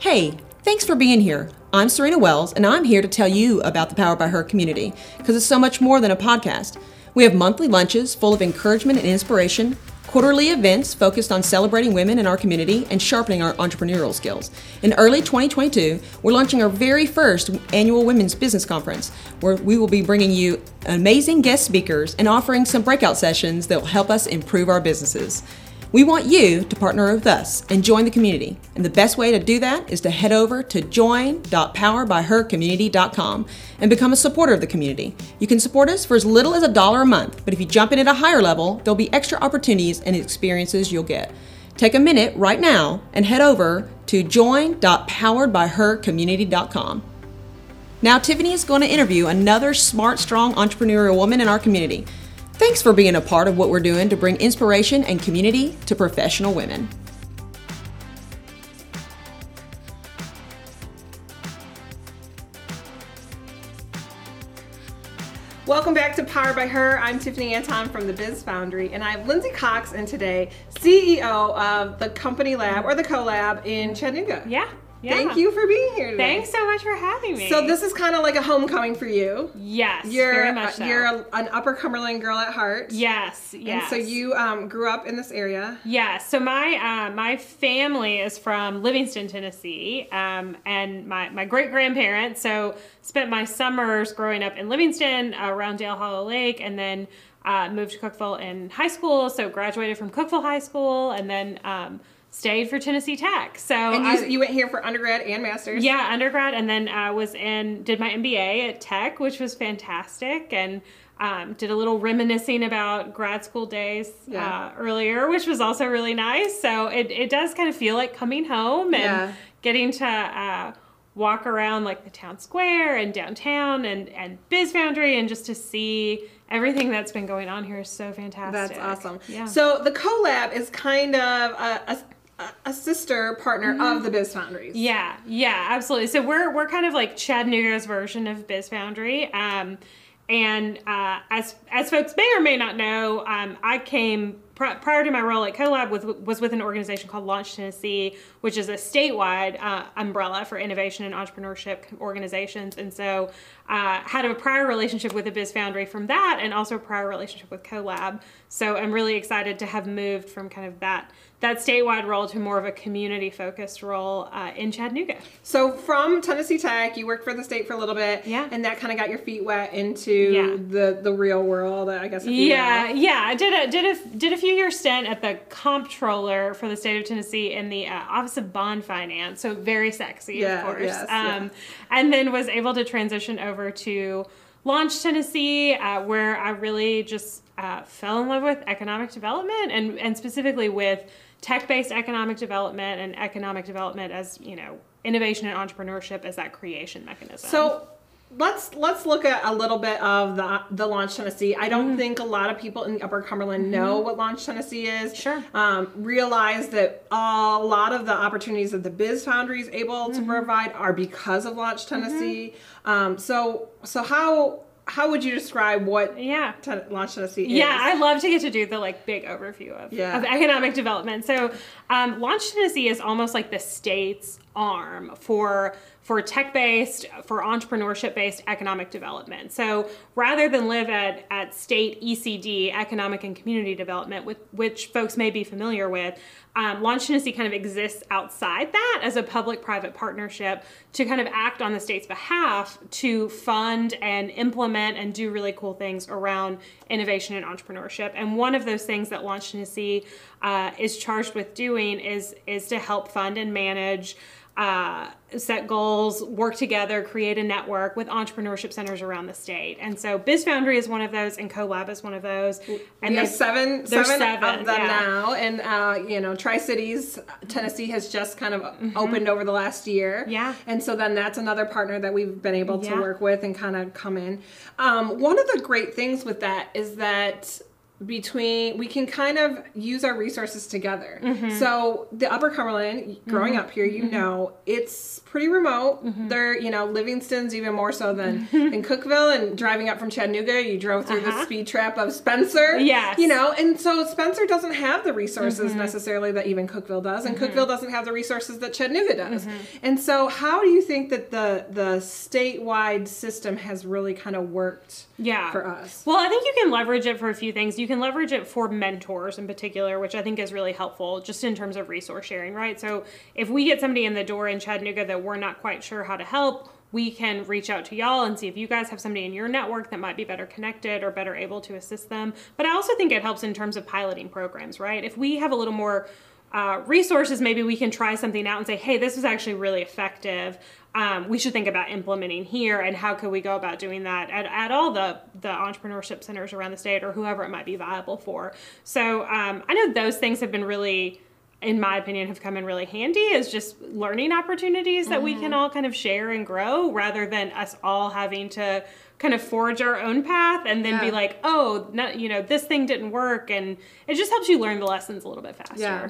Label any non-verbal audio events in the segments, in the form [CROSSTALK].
Hey, thanks for being here. I'm Serena Wells, and I'm here to tell you about the Power by Her community because it's so much more than a podcast. We have monthly lunches full of encouragement and inspiration, quarterly events focused on celebrating women in our community and sharpening our entrepreneurial skills. In early 2022, we're launching our very first annual Women's Business Conference, where we will be bringing you amazing guest speakers and offering some breakout sessions that will help us improve our businesses. We want you to partner with us and join the community. And the best way to do that is to head over to join.powerbyhercommunity.com and become a supporter of the community. You can support us for as little as a dollar a month, but if you jump in at a higher level, there'll be extra opportunities and experiences you'll get. Take a minute right now and head over to join.poweredbyhercommunity.com. Now, Tiffany is going to interview another smart, strong entrepreneurial woman in our community. Thanks for being a part of what we're doing to bring inspiration and community to professional women. Welcome back to Powered by Her. I'm Tiffany Anton from the Biz Foundry, and I have Lindsay Cox and today, CEO of the Company Lab or the CoLab in Chattanooga. Yeah. Yeah. Thank you for being here today. Thanks so much for having me. So this is kind of like a homecoming for you. yes, You're very much so. you're a, an Upper Cumberland girl at heart. yes, yes. And so you um, grew up in this area. Yes. So my uh, my family is from Livingston, Tennessee, um, and my my great grandparents. So spent my summers growing up in Livingston uh, around Dale Hollow Lake, and then uh, moved to Cookeville in high school. So graduated from Cookeville High School, and then. Um, Stayed for Tennessee Tech. So And I- you, you went here for undergrad and master's. Yeah, undergrad, and then I was in did my MBA at Tech, which was fantastic, and um, did a little reminiscing about grad school days Yeah. uh, earlier, which was also really nice. So it it does kind of feel like coming home and Yeah. getting to. Uh, walk around like the town square and downtown and and biz foundry and just to see everything that's been going on here is so fantastic That's awesome. yeah So the CoLab is kind of a, a, a sister partner of the Biz Foundries. Mm-hmm. Yeah, yeah, absolutely. So we're we're kind of like Chattanooga's version of Biz Foundry. Um, and uh, as as folks may or may not know, um, I came pri- prior to my role at CoLab with was with an organization called Launch Tennessee, which is a statewide uh, umbrella for innovation and entrepreneurship organizations. And so, uh, had a prior relationship with the Biz Foundry from that, and also a prior relationship with CoLab. So I'm really excited to have moved from kind of that that statewide role to more of a community focused role uh, in Chattanooga. So from Tennessee Tech, you worked for the state for a little bit. Yeah. And that kind of got your feet wet into Yeah. the the real world, I guess. Yeah, will. yeah. I did a did a did a few year stint at the comptroller for the state of Tennessee in the uh, Office of Bond Finance. So very sexy, Yeah, of course. yes, um, And then was able to transition over to Launch Tennessee, uh, where I really just uh, fell in love with economic development and and specifically with tech based economic development and economic development as you know innovation and entrepreneurship as that creation mechanism. So let's let's look at a little bit of the the Launch Tennessee. I Mm-hmm. don't think a lot of people in the Upper Cumberland know what Launch Tennessee is. Sure. Um, realize that a lot of the opportunities that the Biz Foundry is able Mm-hmm. to provide are because of Launch Tennessee. Um, so so how how would you describe what yeah. Ten- Launch Tennessee is? Yeah, I love to get to do the like big overview of, Yeah. of economic development. So, um, Launch Tennessee is almost like the state's arm for for tech based, for entrepreneurship based economic development. So, rather than live at at state ECD, economic and community development, with which folks may be familiar with, um, Launch Tennessee kind of exists outside that as a public private partnership to kind of act on the state's behalf to fund and implement and do really cool things around innovation and entrepreneurship. And one of those things that Launch Tennessee uh, is charged with doing is is to help fund and manage. Uh, set goals, work together, create a network with entrepreneurship centers around the state. And so Biz Foundry is one of those, and CoLab is one of those. And there's seven, there's seven, seven, of them yeah. now, and uh, you know, Tri Cities, Tennessee has just kind of opened over the last year. Mm-hmm. Yeah. and so then that's another partner that we've been able to Yeah. work with and kind of come in. Um, one of the great things with that is that between we can kind of use our resources together. Mm-hmm. So the Upper Cumberland, growing up here, you know, it's pretty remote. Mm-hmm. They're you know Livingston's even more so than [LAUGHS] in Cookeville, and driving up from Chattanooga, you drove through the Uh-huh. speed trap of Spencer. Yes. you know, and so Spencer doesn't have the resources Mm-hmm. necessarily that even Cookeville does, and Cookeville doesn't have the resources that Chattanooga does. Mm-hmm. And so, how do you think that the the statewide system has really kind of worked? yeah for us. well i think you can leverage it for a few things you can leverage it for mentors in particular which i think is really helpful just in terms of resource sharing right? So if we get somebody in the door in chattanooga that we're not quite sure how to help we can reach out to y'all and see if you guys have somebody in your network that might be better connected or better able to assist them. But i also think it helps in terms of piloting programs right? If we have a little more uh, resources, maybe we can try something out and say, hey, this was actually really effective. Um, we should think about implementing here and how could we go about doing that at, at all the, the entrepreneurship centers around the state or whoever it might be viable for. So um, I know those things have been really, in my opinion, have come in really handy as just learning opportunities that we can all kind of share and grow rather than us all having to kind of forge our own path and then be like, oh, no, you know, this thing didn't work. And it just helps you learn the lessons a little bit faster. Yeah.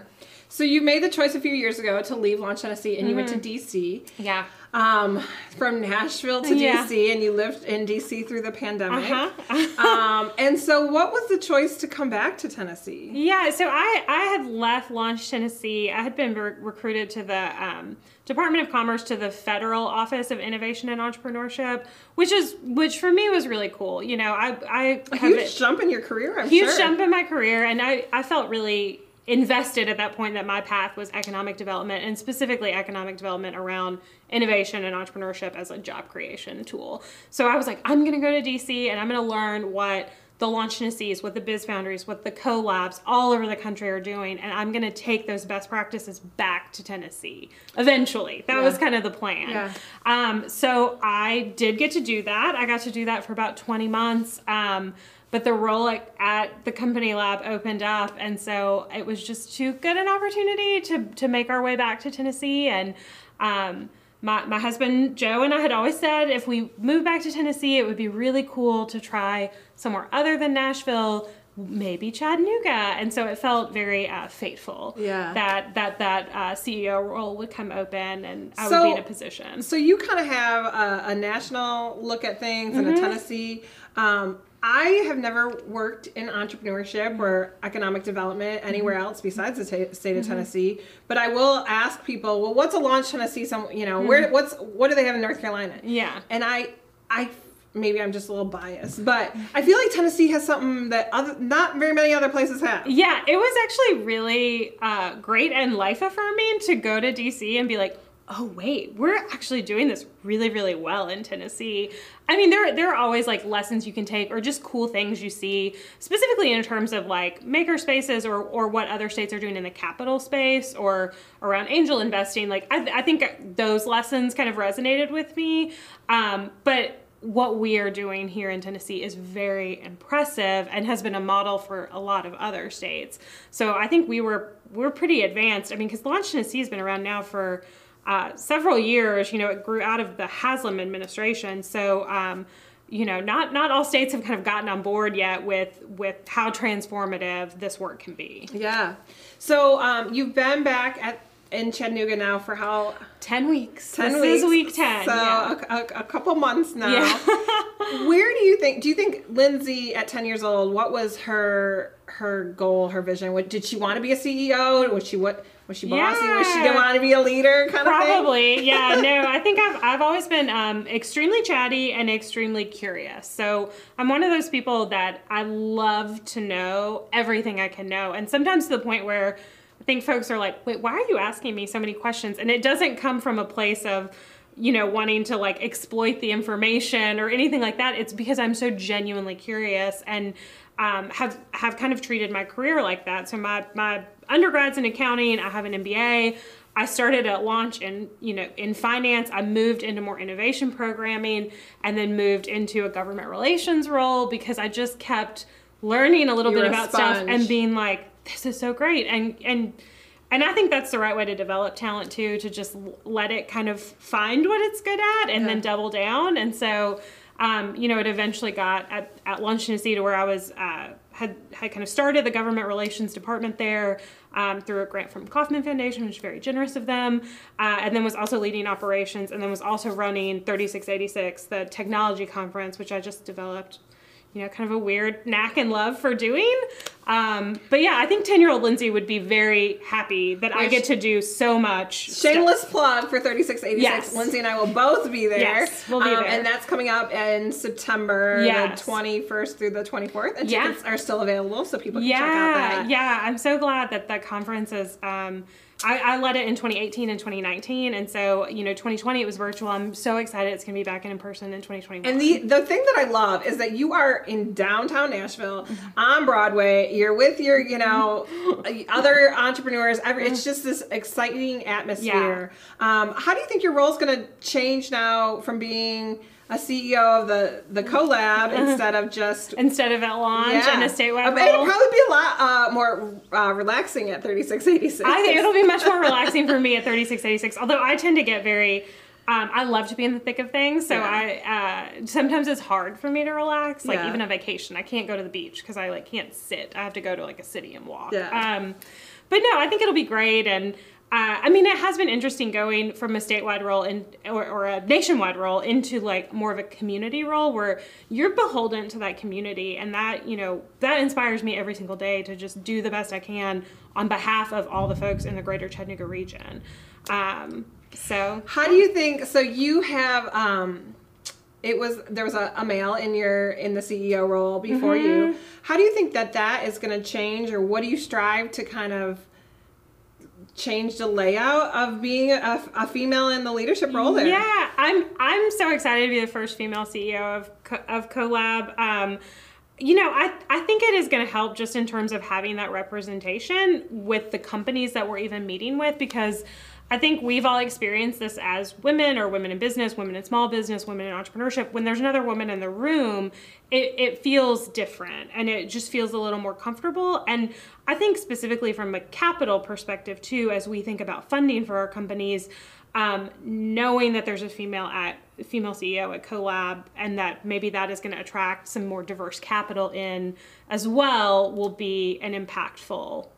So you made the choice a few years ago to leave Launch Tennessee, and you went to Mm-hmm. DC. Yeah. Um, from Nashville to Yeah. DC, and you lived in DC through the pandemic. Uh-huh. [LAUGHS] um, and so, what was the choice to come back to Tennessee? Yeah, so I, I had left Launch Tennessee. I had been re- recruited to the um, Department of Commerce to the Federal Office of Innovation and Entrepreneurship, which is which for me was really cool. You know, I I A huge jump in your career, I'm huge sure. jump in my career and I, I felt really invested at that point that my path was economic development and specifically economic development around innovation and entrepreneurship as a job creation tool. So i was like i'm going to go to dc and i'm going to learn what the launch Tennessees, what the biz foundries, what the co-labs all over the country are doing, and I'm going to take those best practices back to Tennessee eventually. That was kind of the plan. Yeah. Um, so I did get to do that. I got to do that for about 20 months. Um, but the role at, at the company lab opened up, and so it was just too good an opportunity to to make our way back to Tennessee. And um, my my husband Joe and I had always said if we moved back to Tennessee, it would be really cool to try somewhere other than Nashville. Maybe Chattanooga, and so it felt very uh, fateful. Yeah. that that that uh, CEO role would come open, and I would be in a position. So you kind of have a, a national look at things and a Tennessee. Um, I have never worked in entrepreneurship or economic development anywhere mm-hmm. else besides the ta state of mm-hmm. Tennessee. But I will ask people, well, what's a launch Tennessee? Some, you know, where, mm-hmm. what's, what do they have in North Carolina? Yeah. And I, I, maybe I'm just a little biased, but I feel like Tennessee has something that other, not very many other places have. Yeah, it was actually really uh, great and life affirming to go to DC and be like, oh wait, we're actually doing this really, really well in Tennessee. I mean, there there are always like lessons you can take or just cool things you see, specifically in terms of like maker spaces or or what other states are doing in the capital space or around angel investing. Like I, I think those lessons kind of resonated with me, um, but what we are doing here in Tennessee is very impressive and has been a model for a lot of other states. So I think we were we're pretty advanced. I mean, because Launch Tennessee has been around now for uh, several years. You know, it grew out of the Haslam administration. So. Um, you know, not not all states have kind of gotten on board yet with with how transformative this work can be. Yeah. So um, you've been back at in Chattanooga now for how? Ten weeks. 10 this weeks. is week ten. So yeah. a, a, a couple months now. Yeah. [LAUGHS] Where do you think? Do you think Lindsay at ten years old? What was her her goal? Her vision? What did she want to be a CEO? Was she what? Was she bossy? Was she Yeah. didn't want to be a leader? Kind of. Probably, yeah. [LAUGHS] No, I think I've I've always been um, extremely chatty and extremely curious. So I'm one of those people that I love to know everything I can know, and sometimes to the point where I think folks are like, "Wait, why are you asking me so many questions?" And it doesn't come from a place of you know wanting to like exploit the information or anything like that. It's because I'm so genuinely curious and um, have have kind of treated my career like that. So my my undergrad's in accounting. I have an MBA. I started at launch in you know in finance. I moved into more innovation programming, and then moved into a government relations role because I just kept learning a little You're bit a about stuff and being like, this is so great, and and. And I think that's the right way to develop talent too, to just let it kind of find what it's good at and then double down. And so, um, you know, it eventually got at, at Launch Tennessee to where I was uh, had had kind of started the government relations department there um, through a grant from Kauffman Foundation, which is very generous of them, uh, and then was also leading operations, and then was also running 3686, the technology conference, which I just developed you know, kind of a weird knack and love for doing. Um, but yeah, I think 10 year old Lindsay would be very happy that I get to do so much. Shameless stuff. plug for 3686. Yes. Lindsay and I will both be there. Yes, we'll be Um, there. And that's coming up in September Yes. the 21st through the 24th. And Yeah. tickets are still available, so people can check out Yeah, that. yeah. I'm so glad that the conference is. Um, I, I led it in 2018 and 2019, and so you know, 2020 it was virtual. I'm so excited it's gonna be back in person in 2021. And the the thing that I love is that you are in downtown Nashville on Broadway. You're with your, you know, [LAUGHS] other entrepreneurs. Every, it's just this exciting atmosphere. Um, how do you think your role is going to change now from being a CEO of the the CoLab instead of just instead of at launch and a statewide Um. It'll probably be a lot uh, more uh, relaxing at 3686. I think it'll be much more [LAUGHS] relaxing for me at 3686. Although I tend to get very, um, I love to be in the thick of things. So Yeah. I uh, sometimes it's hard for me to relax. Like Yeah. even a vacation, I can't go to the beach because I like can't sit. I have to go to like a city and walk. Yeah. Um, but no, I think it'll be great and. Uh, I mean, it has been interesting going from a statewide role in, or, or a nationwide role into like more of a community role where you're beholden to that community, and that you know that inspires me every single day to just do the best I can on behalf of all the folks in the greater Chattanooga region. Um, so How do you think? So you have. Um, it was there was a, a male in your in the CEO role before Mm-hmm. you. How do you think that that is going to change, or what do you strive to kind of change the layout of being a, a female in the leadership role there? Yeah, I'm I'm so excited to be the first female CEO of of CoLab. Um, you know, I, I think it is going to help just in terms of having that representation with the companies that we're even meeting with because I think we've all experienced this as women or women in business, women in small business, women in entrepreneurship. When there's another woman in the room, it, it feels different and it just feels a little more comfortable. And I think specifically from a capital perspective too, as we think about funding for our companies, um, knowing that there's a female at female CEO at CoLab and that maybe that is going to attract some more diverse capital in as well will be an impactful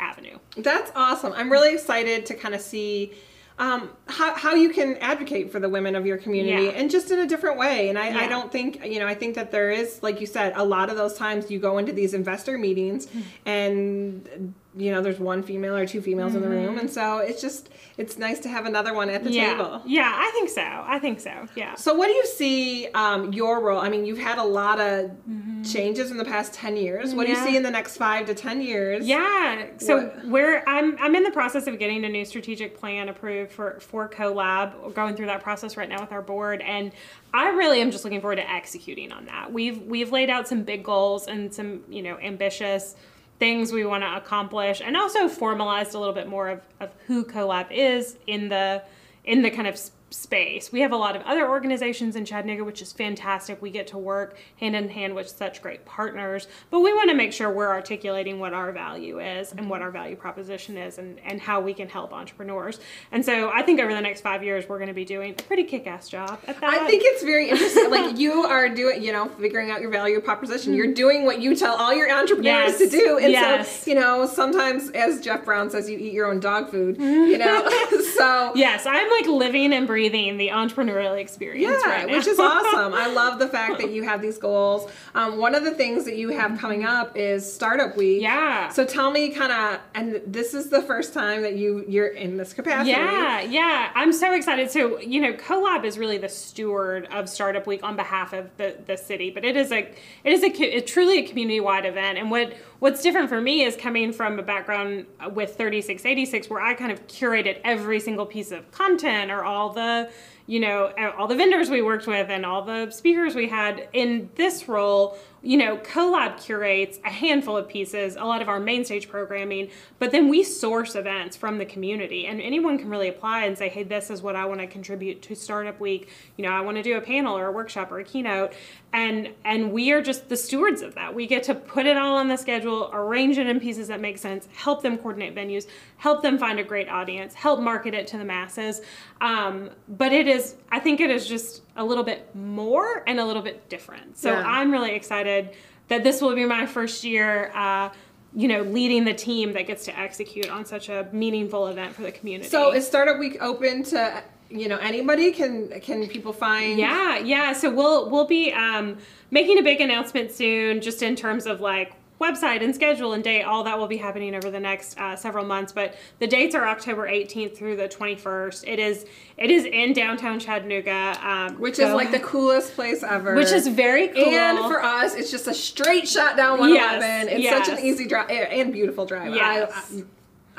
avenue. That's awesome. I'm really excited to kind of see um, how, how you can advocate for the women of your community Yeah. and just in a different way. And I, I don't think, you know, I think that there is, like you said, a lot of those times you go into these investor meetings Hmm. and, you know, there's one female or two females in the room. And so it's just, it's nice to have another one at the Mm-hmm. yeah. table. Yeah, I think so. I think so. Yeah. So, what do you see um, your role? I mean, you've had a lot of Mm-hmm. changes in the past ten years. What do you see in the next five to ten years? Yeah. So What- we're I'm I'm in the process of getting a new strategic plan approved for for CoLab. We're going through that process right now with our board and I really am just looking forward to executing on that. We've we've laid out some big goals and some, you know, ambitious things we want to accomplish and also formalized a little bit more of, of who CoLab is in the in the kind of space. We have a lot of other organizations in Chattanooga, which is fantastic. We get to work hand in hand with such great partners, but we want to make sure we're articulating what our value is and what our value proposition is and, and how we can help entrepreneurs. And so I think over the next five years, we're going to be doing a pretty kick ass job at that. I think it's very interesting. like you are doing, you know, figuring out your value proposition. You're mm-hmm. doing what you tell all your entrepreneurs Yes. to do. And Yes. so, you know, sometimes as Jeff Brown says, you eat your own dog food, you mm-hmm. know. [LAUGHS] so Yes, I'm like living and breathing the entrepreneurial experience yeah, right which is [LAUGHS] awesome. I love the fact that you have these goals. Um, one of the things that you have coming up is Startup Week. Yeah. So tell me kind of, and this is the first time that you you're in this capacity. Yeah, yeah. I'm so excited. So, you know, CoLab is really the steward of Startup Week on behalf of the, the city, but it is a it is a, a truly a community wide event. And what what's different for me is coming from a background with 3686 where I kind of curated every single piece of content or all the you know all the vendors we worked with and all the speakers we had in this role you know CoLab curates a handful of pieces a lot of our main stage programming but then we source events from the community. And anyone can really apply and say hey this is what i want to contribute to startup week. You know i want to do a panel or a workshop or a keynote. And and we are just the stewards of that. We get to put it all on the schedule arrange it in pieces that make sense help them coordinate venues help them find a great audience help market it to the masses. Um, but it is i think it is just a little bit more and a little bit different so Yeah. i'm really excited that this will be my first year. Uh, you know, leading the team that gets to execute on such a meaningful event for the community. So is Startup Week open to you know anybody? Can can people find? Yeah, yeah. So we'll we'll be um, making a big announcement soon, just in terms of like website and schedule and date. All that will be happening over the next uh, several months. But the dates are October 18th through the 21st. It is it is in downtown Chattanooga, um, Which is like the coolest place ever. which is very cool. And for us, it's just a straight shot down 111. Yes, it's yes. such an easy drive and beautiful drive. Yes. I, I,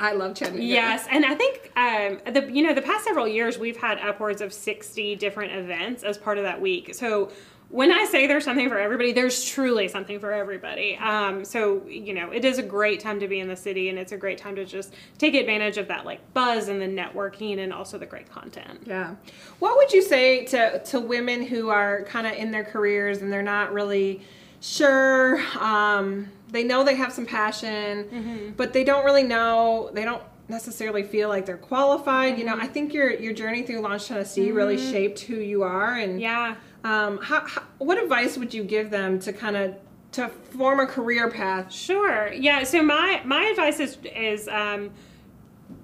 I love Chattanooga. Yes, and I think um, the you know the past several years we've had upwards of sixty different events as part of that week. So when I say there's something for everybody, there's truly something for everybody. Um, so you know it is a great time to be in the city, and it's a great time to just take advantage of that like buzz and the networking, and also the great content. Yeah. What would you say to, to women who are kind of in their careers and they're not really sure? Um, they know they have some passion, Mm-hmm. but they don't really know, they don't necessarily feel like they're qualified. You know, Mm-hmm. I think your, your journey through Launch Tennessee really shaped who you are. And Yeah. Um, how, how, what advice would you give them to kind of to form a career path? Sure. Yeah. So my my advice is is um,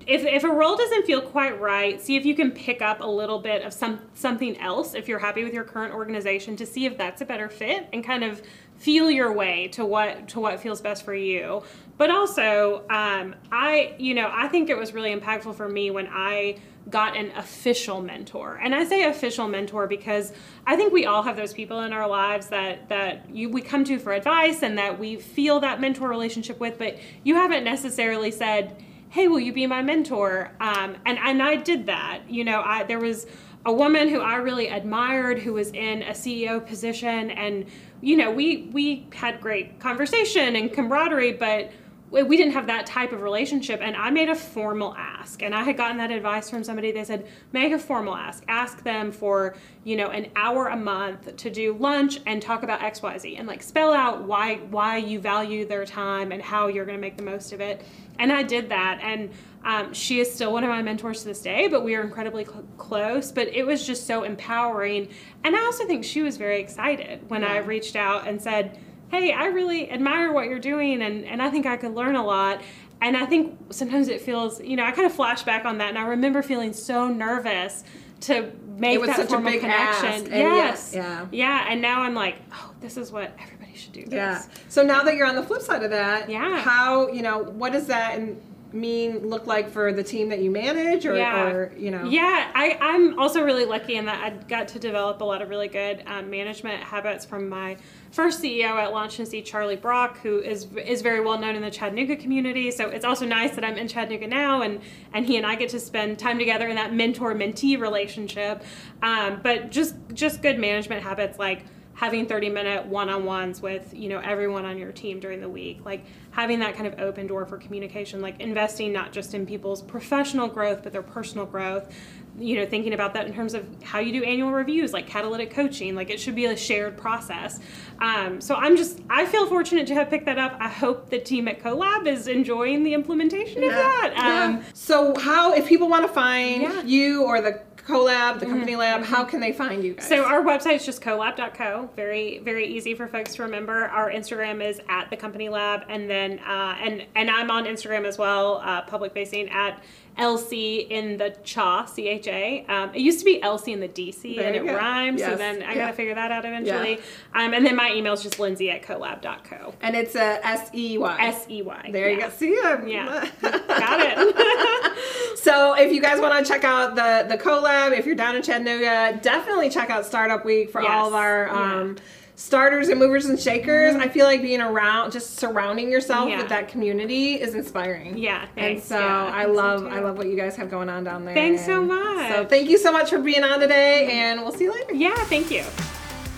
if if a role doesn't feel quite right, see if you can pick up a little bit of some something else if you're happy with your current organization to see if that's a better fit and kind of feel your way to what to what feels best for you. But also, um, I you know I think it was really impactful for me when I got an official mentor. And I say official mentor because I think we all have those people in our lives that that you we come to for advice and that we feel that mentor relationship with, but you haven't necessarily said, "Hey, will you be my mentor?" Um, and and I did that. You know, I there was a woman who I really admired who was in a CEO position and you know, we we had great conversation and camaraderie, but we we didn't have that type of relationship and i made a formal ask. And i had gotten that advice from somebody they said make a formal ask. Ask them for you know an hour a month to do lunch and talk about xyz and like spell out why why you value their time and how you're going to make the most of it. And i did that and um, she is still one of my mentors to this day but we are incredibly cl- close. But it was just so empowering. And i also think she was very excited when i reached out and said hey, I really admire what you're doing and, and I think I could learn a lot. And I think sometimes it feels, you know, I kind of flash back on that and I remember feeling so nervous to make It was that such a formal big connection. ask, yes. yeah, yeah. Yeah. And now I'm like, oh, this is what everybody should do. This. Yeah. So now that you're on the flip side of that, Yeah. how you know what is that in- mean look like for the team that you manage, or, or you know? Yeah, I, I'm also really lucky in that I got to develop a lot of really good um, management habits from my first CEO at Launch and see Charlie Brock, who is is very well known in the Chattanooga community. So it's also nice that I'm in Chattanooga now, and and he and I get to spend time together in that mentor mentee relationship. Um, but just just good management habits like having 30 minute one-on-ones with you know everyone on your team during the week like having that kind of open door for communication like investing not just in people's professional growth but their personal growth. You know thinking about that in terms of how you do annual reviews like catalytic coaching like it should be a shared process. Um, so i'm just i feel fortunate to have picked that up. I hope the team at CoLab is enjoying the implementation of that. Yeah. um, so how if people want to find Yeah. You or the CoLab, the company lab, how can they find you guys? So our website is just colab.co. Very, very easy for folks to remember. Our Instagram is at the company lab, and then uh, and and I'm on Instagram as well, uh, public facing at LC in the Cha C H A. Um, it used to be LC in the DC, There and it go. rhymes. So then I Yeah. gotta figure that out eventually. Um, and then my email is just Lindsay at colab.co. and it's a S E Y. S E Y. There you go. See ya. Yeah. [LAUGHS] Got it. [LAUGHS] So if you guys want to check out the the CoLab, if you're down in Chattanooga, definitely check out Startup Week for all of Yes. our Yeah. Mm-hmm. um, starters and movers and shakers. I feel like being around, just surrounding yourself Yeah. with that community is inspiring. Yeah, and so Yeah, I think so love. I love what you guys have going on down there. Thanks so much. So thank you so much for being on today, and we'll see you later. yeah, thank you.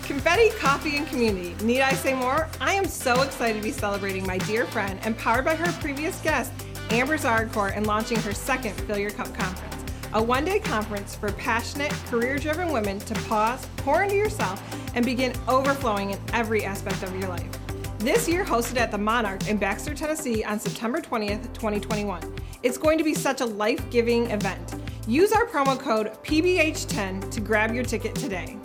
Confetti, coffee, and community. Need I say more? I am so excited to be celebrating my dear friend, empowered by her previous guest, Amber Zardcourt, and launching her second Fill Your Cup conference. A one day conference for passionate, career driven women to pause, pour into yourself, and begin overflowing in every aspect of your life. This year, hosted at the Monarch in Baxter, Tennessee on September 20th, 2021. It's going to be such a life giving event. Use our promo code PBH10 to grab your ticket today.